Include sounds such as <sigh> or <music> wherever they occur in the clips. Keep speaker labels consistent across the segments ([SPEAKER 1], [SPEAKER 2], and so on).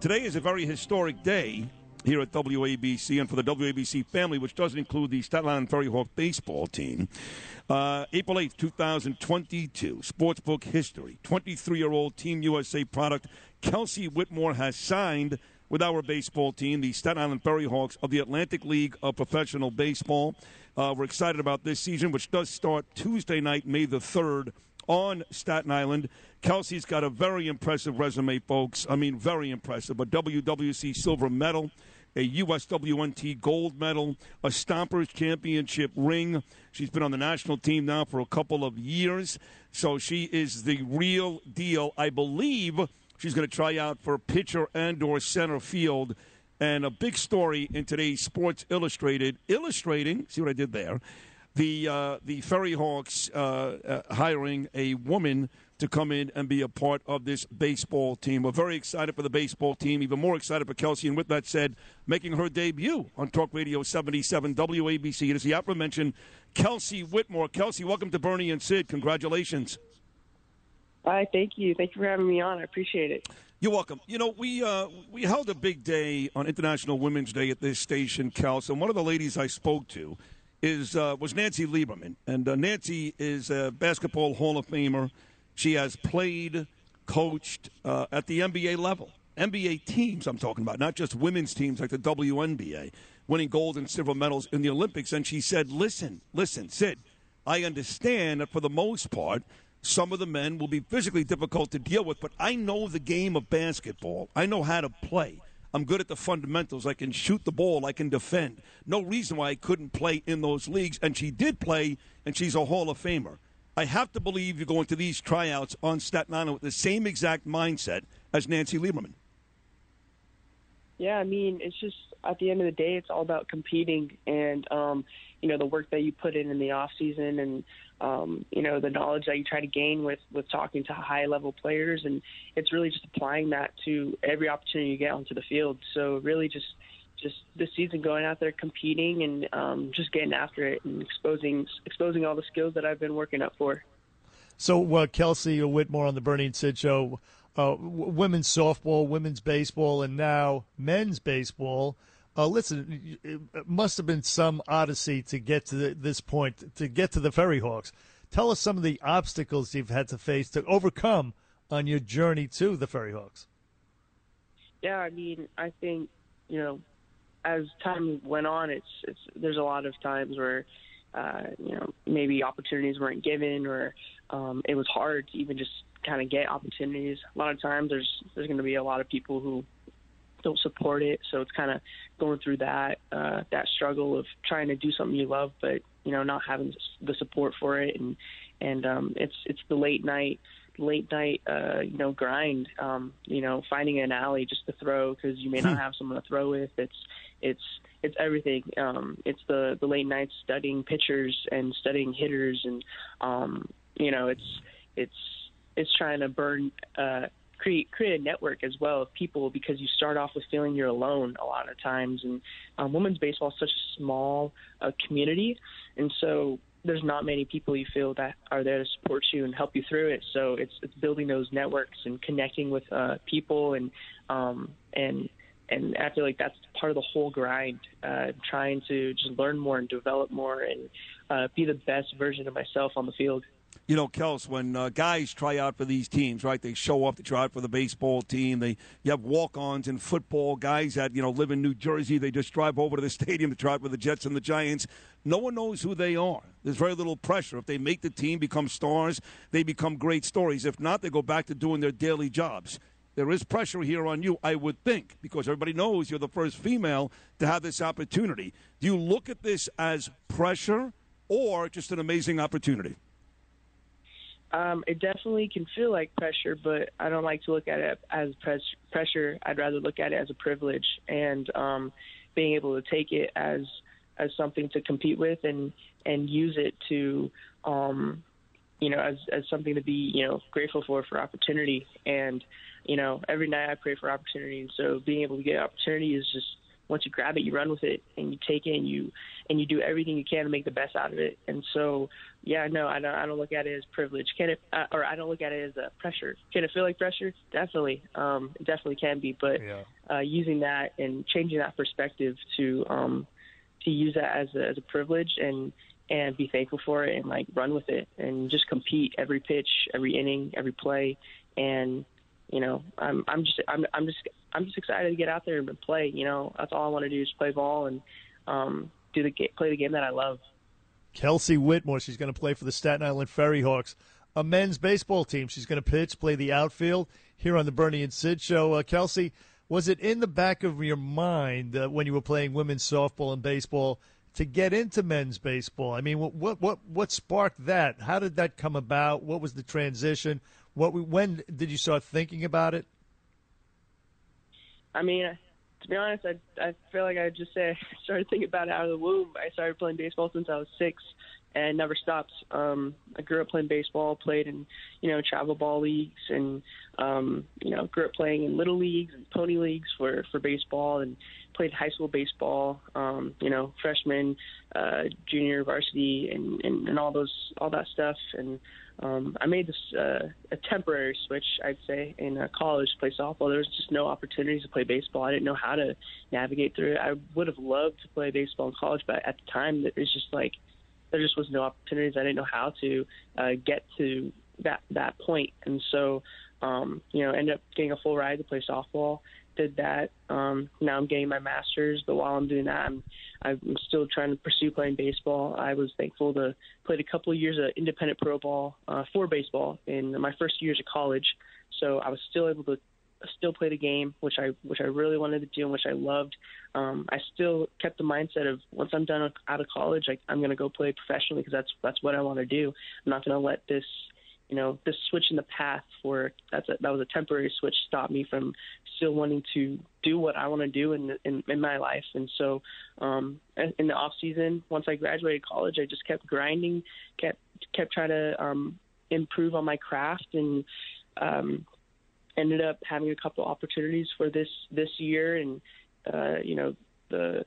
[SPEAKER 1] Today is a very historic day here at WABC and for the WABC family, which doesn't include the Staten Island Ferry Hawk baseball team. Uh, April 8th, 2022, Sportsbook history. 23 year old Team USA product Kelsey Whitmore has signed with our baseball team, the Staten Island Ferry Hawks of the Atlantic League of Professional Baseball. Uh, we're excited about this season, which does start Tuesday night, May the 3rd on Staten Island. Kelsey's got a very impressive resume, folks. I mean, very impressive. A WWC silver medal, a USWNT gold medal, a Stompers Championship ring. She's been on the national team now for a couple of years. So she is the real deal. I believe she's going to try out for pitcher and or center field. And a big story in today's Sports Illustrated, illustrating, see what I did there, the uh, the Ferry Hawks uh, uh, hiring a woman to come in and be a part of this baseball team. We're very excited for the baseball team, even more excited for Kelsey. And with that said, making her debut on Talk Radio 77 WABC. It is the aforementioned Kelsey Whitmore. Kelsey, welcome to Bernie and Sid. Congratulations.
[SPEAKER 2] Hi, thank you. Thank you for having me on. I appreciate it.
[SPEAKER 1] You're welcome. You know, we uh, we held a big day on International Women's Day at this station, Kelsey. And one of the ladies I spoke to is uh, was Nancy Lieberman, and uh, Nancy is a basketball Hall of Famer. She has played, coached uh, at the NBA level, NBA teams. I'm talking about, not just women's teams like the WNBA, winning gold and silver medals in the Olympics. And she said, "Listen, listen, Sid, I understand that for the most part." Some of the men will be physically difficult to deal with, but I know the game of basketball. I know how to play. I'm good at the fundamentals. I can shoot the ball. I can defend. No reason why I couldn't play in those leagues. And she did play, and she's a Hall of Famer. I have to believe you're going to these tryouts on Staten Island with the same exact mindset as Nancy Lieberman.
[SPEAKER 2] Yeah, I mean, it's just at the end of the day, it's all about competing and um, you know the work that you put in in the off season and um, you know the knowledge that you try to gain with with talking to high level players and it's really just applying that to every opportunity you get onto the field so really just just this season going out there competing and um, just getting after it and exposing exposing all the skills that I've been working up for.
[SPEAKER 3] So, uh, Kelsey Whitmore on the Bernie and Sid show, uh, women's softball, women's baseball, and now men's baseball. Uh, listen, it must have been some odyssey to get to the, this point, to get to the Ferry Hawks. Tell us some of the obstacles you've had to face to overcome on your journey to the Ferry Hawks.
[SPEAKER 2] Yeah, I mean, I think you know, as time went on, it's it's there's a lot of times where uh, you know maybe opportunities weren't given or um, it was hard to even just kind of get opportunities. A lot of times there's there's going to be a lot of people who don't support it. So it's kind of going through that uh, that struggle of trying to do something you love, but you know not having the support for it, and and um, it's it's the late night late night uh, you know grind. Um, you know finding an alley just to throw because you may not hmm. have someone to throw with. It's it's it's everything. Um, it's the the late nights studying pitchers and studying hitters, and um, you know it's it's it's trying to burn uh, create create a network as well of people because you start off with feeling you're alone a lot of times. And um, women's baseball is such a small uh, community. And so there's not many people you feel that are there to support you and help you through it. So it's it's building those networks and connecting with uh, people. And um, and and I feel like that's part of the whole grind, uh, trying to just learn more and develop more and uh, be the best version of myself on the field
[SPEAKER 1] you know, Kels, when uh, guys try out for these teams, right? They show up, they try out for the baseball team. They you have walk-ons in football. Guys that you know live in New Jersey, they just drive over to the <laughs> stadium to try out for the Jets and the Giants. No one knows who they are. There's very little pressure. If they make the team, become stars, they become great stories. If not, they go back to doing their daily jobs. There is pressure here on you, I would think, because everybody knows you're the first female to have this opportunity. Do you look at this as pressure or just an amazing opportunity?
[SPEAKER 2] Um, it definitely can feel like pressure, but I don't like to look at it as pres- pressure. I'd rather look at it as a privilege and um, being able to take it as as something to compete with and and use it to um, you know as as something to be you know grateful for for opportunity. And you know every night I pray for opportunity. And so being able to get opportunity is just once you grab it, you run with it and you take it and you and you do everything you can to make the best out of it. And so, yeah, no, I don't. I don't look at it as privilege. Can it, uh, or I don't look at it as a pressure. Can it feel like pressure? Definitely, um, it definitely can be. But
[SPEAKER 3] Yeah.
[SPEAKER 2] uh, using that and changing that perspective to um, to use that as a, as a privilege and and be thankful for it and like run with it and just compete every pitch, every inning, every play, and you know, I'm I'm just I'm I'm just I'm just excited to get out there and play. You know, that's all I want to do is play ball and um, do the play the game that I love.
[SPEAKER 3] Kelsey Whitmore, she's going to play for the Staten Island Ferry Hawks, a men's baseball team. She's going to pitch, play the outfield here on the Bernie and Sid show. Uh, Kelsey, was it in the back of your mind uh, when you were playing women's softball and baseball to get into men's baseball? I mean, what what what, what sparked that? How did that come about? What was the transition? What when did you start thinking about it?
[SPEAKER 2] I mean, to be honest, I I feel like I just say I <laughs> started thinking about it out of the womb. I started playing baseball since I was six, and never stopped. Um, I grew up playing baseball, played in you know travel ball leagues, and um, you know grew up playing in little leagues and pony leagues for for baseball, and played high school baseball. Um, you know, freshman, uh, junior, varsity, and, and and all those all that stuff, and um, I made this uh, a temporary switch, I'd say, in uh, college to play softball. There was just no opportunities to play baseball. I didn't know how to navigate through it. I would have loved to play baseball in college, but at the time, it was just like there just was no opportunities. I didn't know how to uh, get to that that point, and so um, you know, ended up getting a full ride to play softball. Did that. Um, now I'm getting my master's, but while I'm doing that, I'm I'm still trying to pursue playing baseball. I was thankful to played a couple of years of independent pro ball uh, for baseball in my first years of college, so I was still able to still play the game, which I which I really wanted to do and which I loved. Um, I still kept the mindset of once I'm done out of college, like I'm going to go play professionally because that's that's what I want to do. I'm not going to let this you know this switch in the path for that's a, that was a temporary switch stop me from still wanting to do what I want to do in, in in my life. And so um, in the off season, once I graduated college, I just kept grinding, kept kept trying to um, improve on my craft and. Um, ended up having a couple opportunities for this this year. And uh you know the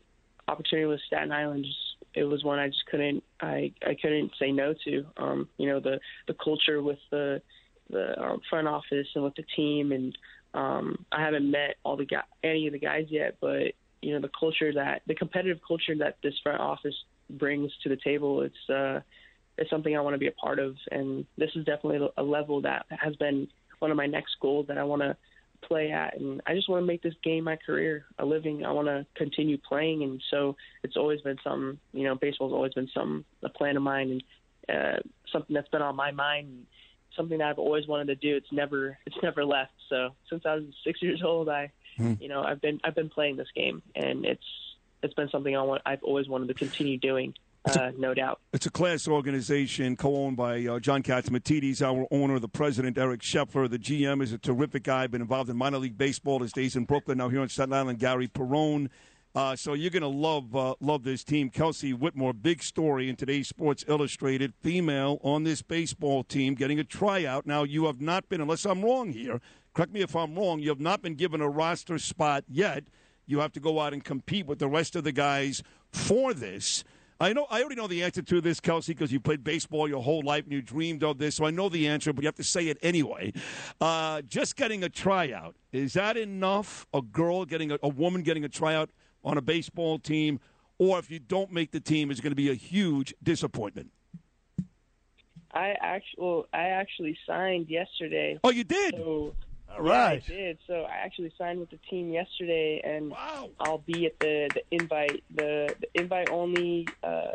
[SPEAKER 2] opportunity with Staten Island just it was one I just couldn't I I couldn't say no to. Um you know the the culture with the the um, front office and with the team. And um I haven't met all the guy any of the guys yet but you know the culture that the competitive culture that this front office brings to the table it's uh it's something I want to be a part of. And this is definitely a level that has been one of my next goals that I want to play at. And I just want to make this game my career a living. I want to continue playing. And so it's always been something you know baseball's always been something a plan of mine and uh, something that's been on my mind and something that I've always wanted to do. It's never it's never left. So since I was 6 years old I you know I've been I've been playing this game. And it's it's been something I want I've always wanted to continue doing uh, no doubt
[SPEAKER 1] It's a class organization co-owned by uh, John Catsimatidis, our owner, the president, Eric Scheffler. The GM is a terrific guy, been involved in minor league baseball. His days in Brooklyn, now here on Staten Island, Gary Perone. Uh, so you're going to love uh, love this team. Kelsey Whitmore, big story in today's Sports Illustrated, female on this baseball team getting a tryout. Now you have not been, unless I'm wrong here, correct me if I'm wrong, you have not been given a roster spot yet. You have to go out and compete with the rest of the guys for this. I know. I already know the answer to this, Kelsey, because you played baseball your whole life and you dreamed of this. So I know the answer, but you have to say it anyway. Uh, just getting a tryout is that enough? A girl getting a, a woman getting a tryout on a baseball team, or if you don't make the team, is going to be a huge disappointment.
[SPEAKER 2] I actually I actually signed yesterday
[SPEAKER 1] Oh, you did.
[SPEAKER 2] so
[SPEAKER 3] All
[SPEAKER 2] Yeah,
[SPEAKER 3] right.
[SPEAKER 2] I did. So I actually signed with the team yesterday, and
[SPEAKER 1] Wow.
[SPEAKER 2] I'll be at the the invite the, the invite only uh,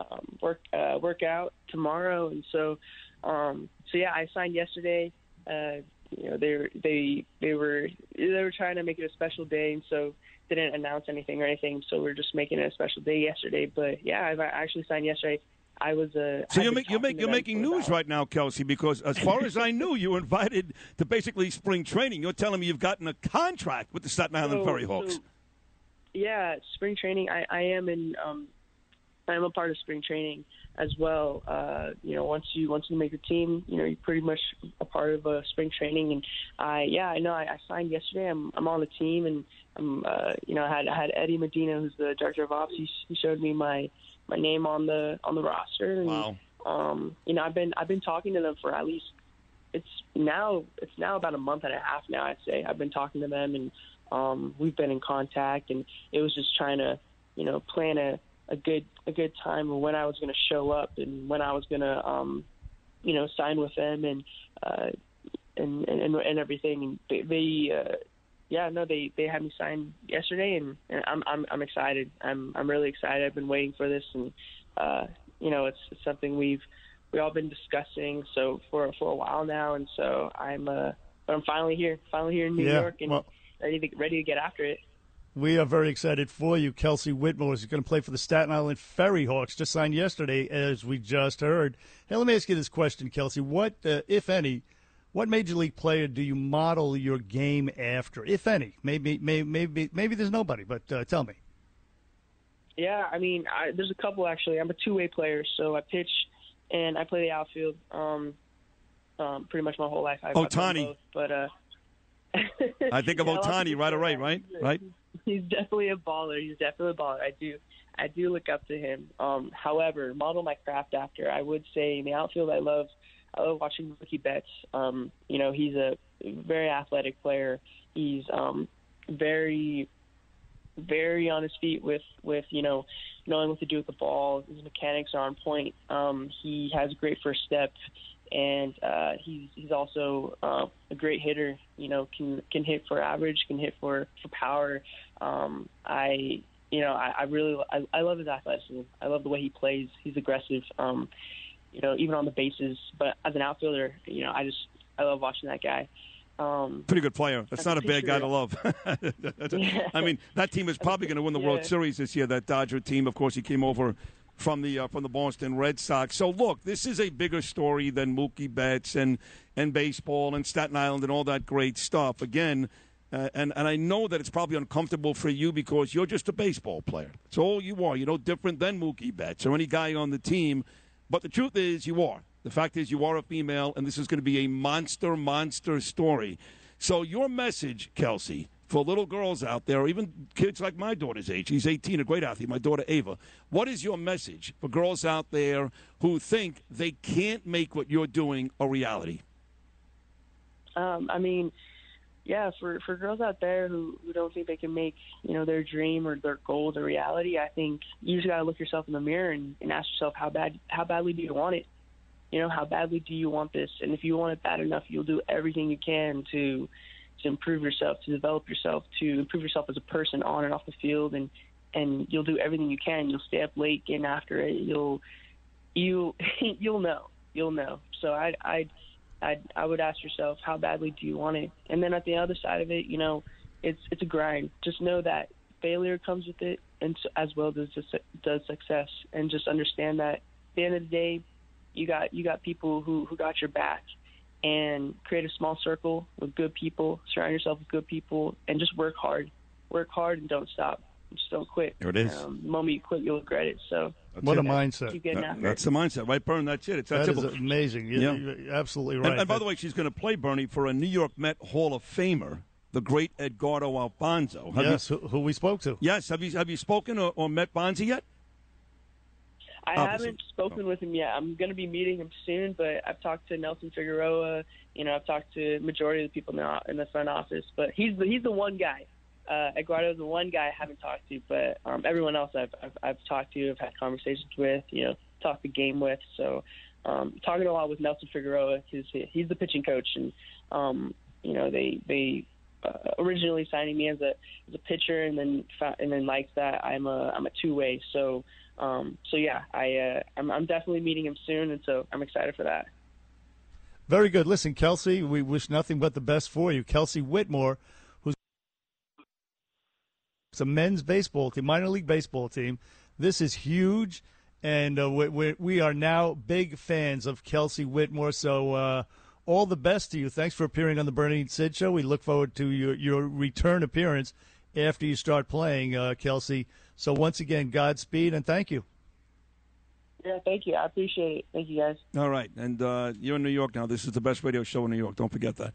[SPEAKER 2] um, work uh, workout tomorrow, and so um, so yeah, I signed yesterday. Uh, you know, they were- they they were they were trying to make it a special day, and so didn't announce anything or anything. So we're just making it a special day yesterday. But yeah, I've actually signed yesterday. I was a.
[SPEAKER 1] So you're, make, you're, make, you're making news right now, Kelsey, because as far as I knew, you were invited to basically spring training. You're telling me you've gotten a contract with the Staten Island
[SPEAKER 2] so,
[SPEAKER 1] Ferry Hawks.
[SPEAKER 2] So, yeah, spring training. I, I am in. Um, I am a part of spring training as well. Uh, you know, once you once you make the team, you know, you're pretty much a part of uh, spring training. And I, yeah, I know. I, I signed yesterday. I'm I'm on the team, and I'm, uh, you know, I had I had Eddie Medina, who's the director of ops. He, he showed me my my name on the on the roster. And,
[SPEAKER 1] wow.
[SPEAKER 2] Um, you know, I've been I've been talking to them for at least it's now it's now about a month and a half now. I'd say I've been talking to them, and um, we've been in contact. And it was just trying to, you know, plan a a good a good time of when I was going to show up and when I was going to um, you know sign with them and uh, and, and and everything. And they, they uh, yeah no they they had me sign yesterday and, and I'm I'm I'm excited. I'm I'm really excited. I've been waiting for this and uh, you know it's, it's something we've we all been discussing so for for a while now and so I'm uh but I'm finally here finally here in New
[SPEAKER 3] yeah,
[SPEAKER 2] York and
[SPEAKER 3] well,
[SPEAKER 2] ready to ready to get after it.
[SPEAKER 3] We are very excited for you. Kelsey Whitmore is going to play for the Staten Island Ferry Hawks, just signed yesterday, as we just heard. Hey, let me ask you this question, Kelsey. What, uh, if any, what major league player do you model your game after, if any? Maybe, maybe, maybe, maybe there's nobody, but uh, tell me.
[SPEAKER 2] Yeah, I mean, I, there's a couple actually. I'm a two-way player, so I pitch and I play the outfield. Um, um, pretty much my whole life. I've,
[SPEAKER 1] Ohtani,
[SPEAKER 2] both, but uh,
[SPEAKER 1] I think of <laughs>
[SPEAKER 2] yeah,
[SPEAKER 1] Ohtani right away, right? Right. <laughs>
[SPEAKER 2] He's definitely a baller. He's definitely a baller. I do, I do look up to him. Um, however, model my craft after. I would say in the outfield, I love, I love watching Mookie Betts. Um, you know, he's a very athletic player. He's um, very, very on his feet with with you know, knowing what to do with the ball. His mechanics are on point. Um, he has a great first step and uh, he's he's also uh, a great hitter. You know, can can hit for average, can hit for for power. Um, I you know I, I really I, I love his athleticism. I love the way he plays. He's aggressive. Um, you know, even on the bases. But as an outfielder, you know, I just I love watching that guy. Um,
[SPEAKER 1] Pretty good player. That's not a bad guy to love.
[SPEAKER 2] yeah. <laughs>
[SPEAKER 1] I mean, that team is probably going to win the <laughs>
[SPEAKER 2] Yeah.
[SPEAKER 1] World Series this year. That Dodger team, of course, he came over from the uh, from the Boston Red Sox. So look, this is a bigger story than Mookie Betts and and baseball and Staten Island and all that great stuff. Again. Uh, and and I know that it's probably uncomfortable for you because you're just a baseball player. That's all you are. You're no different than Mookie Betts or any guy on the team. But the truth is, you are. The fact is, you are a female, and this is going to be a monster, monster story. So, your message, Kelsey, for little girls out there, or even kids like my daughter's age, she's 18, a great athlete, my daughter Ava. What is your message for girls out there who think they can't make what you're doing a reality?
[SPEAKER 2] Um, I mean, yeah, for for girls out there who who don't think they can make you know their dream or their goals a reality, I think you just gotta look yourself in the mirror and, and ask yourself how bad how badly do you want it? You know, how badly do you want this? And if you want it bad enough, you'll do everything you can to to improve yourself, to develop yourself, to improve yourself as a person on and off the field, and and you'll do everything you can. You'll stay up late getting after it. You'll you <laughs> you'll know you'll know. So I I I I would ask yourself how badly do you want it, and then at the other side of it, you know, it's it's a grind. Just know that failure comes with it, and so, as well does does success, and just understand that at the end of the day, you got you got people who who got your back, and create a small circle with good people, surround yourself with good people, and just work hard, work hard, and don't stop. Just don't quit.
[SPEAKER 1] There it is.
[SPEAKER 2] Um, the moment you quit, you'll regret it. So
[SPEAKER 1] That's
[SPEAKER 3] What
[SPEAKER 1] it.
[SPEAKER 3] a mindset.
[SPEAKER 1] That- that's the mindset, right, Bernie? That's it. It's that,
[SPEAKER 3] That is
[SPEAKER 1] simple.
[SPEAKER 3] amazing. You-
[SPEAKER 1] Yeah.
[SPEAKER 3] You're absolutely right.
[SPEAKER 1] And, and by the way, she's going to play Bernie for a New York Met Hall of Famer, the great Edgardo Alfonzo. Have
[SPEAKER 3] yes, who, who we spoke to.
[SPEAKER 1] Yes. Have you have you spoken or, or met Fonzie yet?
[SPEAKER 2] I
[SPEAKER 1] Obviously.
[SPEAKER 2] haven't spoken with him yet. I'm going to be meeting him soon, but I've talked to Nelson Figueroa. You know, I've talked to majority of the people in the, in the front office, but he's the, he's the one guy. Uh, Eduardo's the one guy I haven't talked to, but um, everyone else I've, I've I've talked to, I've had conversations with, you know, talked the game with. So, um, talking a lot with Nelson Figueroa because he's the pitching coach, and um, you know, they they uh, originally signing me as a as a pitcher, and then and then liked that I'm a I'm a two way. So um, so yeah, I uh, I'm, I'm definitely meeting him soon, and so I'm excited for that.
[SPEAKER 3] Very good. Listen, Kelsey, we wish nothing but the best for you. Kelsey Whitmore, it's a men's baseball team, minor league baseball team. This is huge, and uh, we, we, we are now big fans of Kelsey Whitmore. So uh, all the best to you. Thanks for appearing on the Bernie and Sid show. We look forward to your your return appearance after you start playing, uh, Kelsey. So once again, Godspeed and thank you.
[SPEAKER 2] Yeah, thank you. I appreciate it. Thank you, guys.
[SPEAKER 1] All right. And uh, you're in New York now. This is the best radio show in New York. Don't forget that.